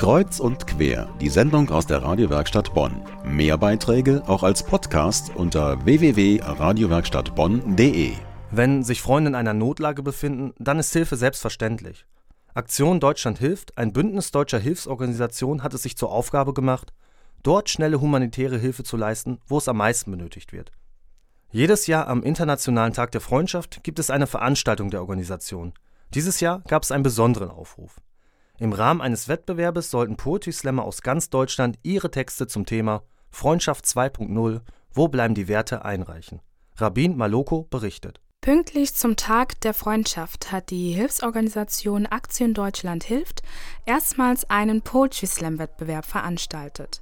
Kreuz und quer, die Sendung aus der Radiowerkstatt Bonn. Mehr Beiträge auch als Podcast unter www.radiowerkstattbonn.de. Wenn sich Freunde in einer Notlage befinden, dann ist Hilfe selbstverständlich. Aktion Deutschland hilft, ein Bündnis deutscher Hilfsorganisationen, hat es sich zur Aufgabe gemacht, dort schnelle humanitäre Hilfe zu leisten, wo es am meisten benötigt wird. Jedes Jahr am Internationalen Tag der Freundschaft gibt es eine Veranstaltung der Organisation. Dieses Jahr gab es einen besonderen Aufruf. Im Rahmen eines Wettbewerbes sollten Poetry Slammer aus ganz Deutschland ihre Texte zum Thema Freundschaft 2.0 Wo bleiben die Werte einreichen. Rabin Maloko berichtet. Pünktlich zum Tag der Freundschaft hat die Hilfsorganisation Aktion Deutschland hilft erstmals einen Poetry Slam Wettbewerb veranstaltet.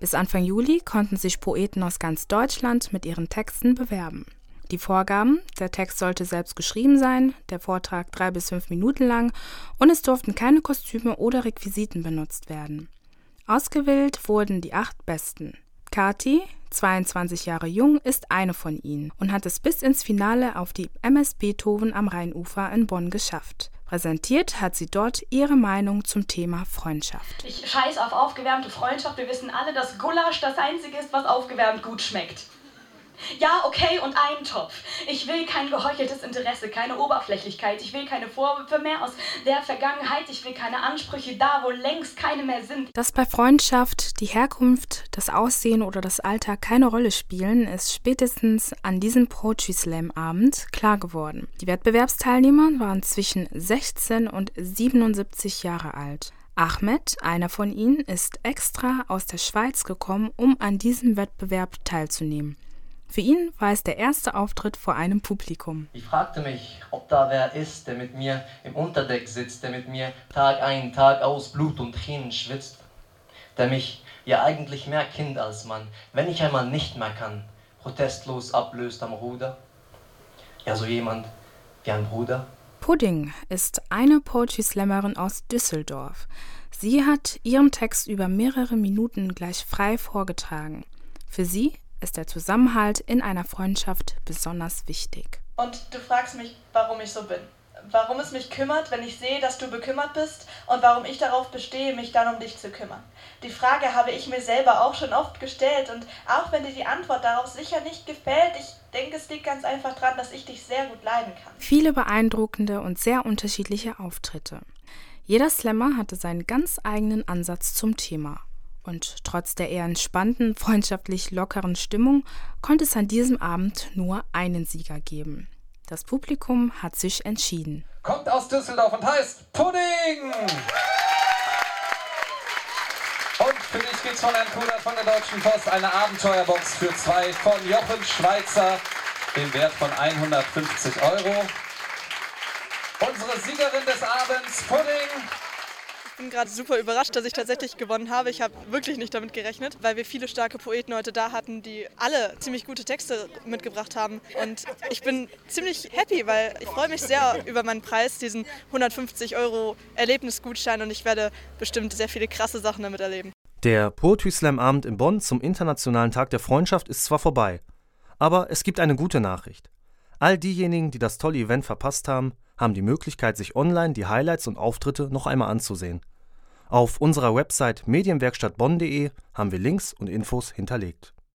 Bis Anfang Juli konnten sich Poeten aus ganz Deutschland mit ihren Texten bewerben. Die Vorgaben: Der Text sollte selbst geschrieben sein, der Vortrag drei bis fünf Minuten lang und es durften keine Kostüme oder Requisiten benutzt werden. Ausgewählt wurden die acht Besten. Kati, 22 Jahre jung, ist eine von ihnen und hat es bis ins Finale auf die MS Beethoven am Rheinufer in Bonn geschafft. Präsentiert hat sie dort ihre Meinung zum Thema Freundschaft. Ich scheiß auf aufgewärmte Freundschaft. Wir wissen alle, dass Gulasch das Einzige ist, was aufgewärmt gut schmeckt. Ja, okay, und Eintopf. Ich will kein geheucheltes Interesse, keine Oberflächlichkeit. Ich will keine Vorwürfe mehr aus der Vergangenheit. Ich will keine Ansprüche da, wo längst keine mehr sind. Dass bei Freundschaft die Herkunft, das Aussehen oder das Alter keine Rolle spielen, ist spätestens an diesem Poetry Slam Abend klar geworden. Die Wettbewerbsteilnehmer waren zwischen 16 und 77 Jahre alt. Ahmed, einer von ihnen, ist extra aus der Schweiz gekommen, um an diesem Wettbewerb teilzunehmen. Für ihn war es der erste Auftritt vor einem Publikum. Ich fragte mich, ob da wer ist, der mit mir im Unterdeck sitzt, der mit mir Tag ein, Tag aus Blut und Tränen schwitzt, der mich ja eigentlich mehr Kind als Mann, wenn ich einmal nicht mehr kann, protestlos ablöst am Ruder. Ja, so jemand wie ein Bruder. Pudding ist eine Poetry Slammerin aus Düsseldorf. Sie hat ihren Text über mehrere Minuten gleich frei vorgetragen. Für sie ist der Zusammenhalt in einer Freundschaft besonders wichtig. Und du fragst mich, warum ich so bin. Warum es mich kümmert, wenn ich sehe, dass du bekümmert bist und warum ich darauf bestehe, mich dann um dich zu kümmern. Die Frage habe ich mir selber auch schon oft gestellt und auch wenn dir die Antwort darauf sicher nicht gefällt, ich denke, es liegt ganz einfach daran, dass ich dich sehr gut leiden kann. Viele beeindruckende und sehr unterschiedliche Auftritte. Jeder Slammer hatte seinen ganz eigenen Ansatz zum Thema. Und trotz der eher entspannten, freundschaftlich lockeren Stimmung konnte es an diesem Abend nur einen Sieger geben. Das Publikum hat sich entschieden. Kommt aus Düsseldorf und heißt Pudding! Und für dich gibt's von Herrn Kuder von der Deutschen Post eine Abenteuerbox für zwei von Jochen Schweizer im Wert von 150 Euro. Unsere Siegerin des Abends, Pudding, bin gerade super überrascht, dass ich tatsächlich gewonnen habe. Ich habe wirklich nicht damit gerechnet, weil wir viele starke Poeten heute da hatten, die alle ziemlich gute Texte mitgebracht haben. Und ich bin ziemlich happy, weil ich freue mich sehr über meinen Preis, diesen 150 Euro Erlebnisgutschein und ich werde bestimmt sehr viele krasse Sachen damit erleben. Der Poetry Slam Abend in Bonn zum Internationalen Tag der Freundschaft ist zwar vorbei, aber es gibt eine gute Nachricht. All diejenigen, die das tolle Event verpasst haben, haben die Möglichkeit, sich online die Highlights und Auftritte noch einmal anzusehen. Auf unserer Website medienwerkstattbonn.de haben wir Links und Infos hinterlegt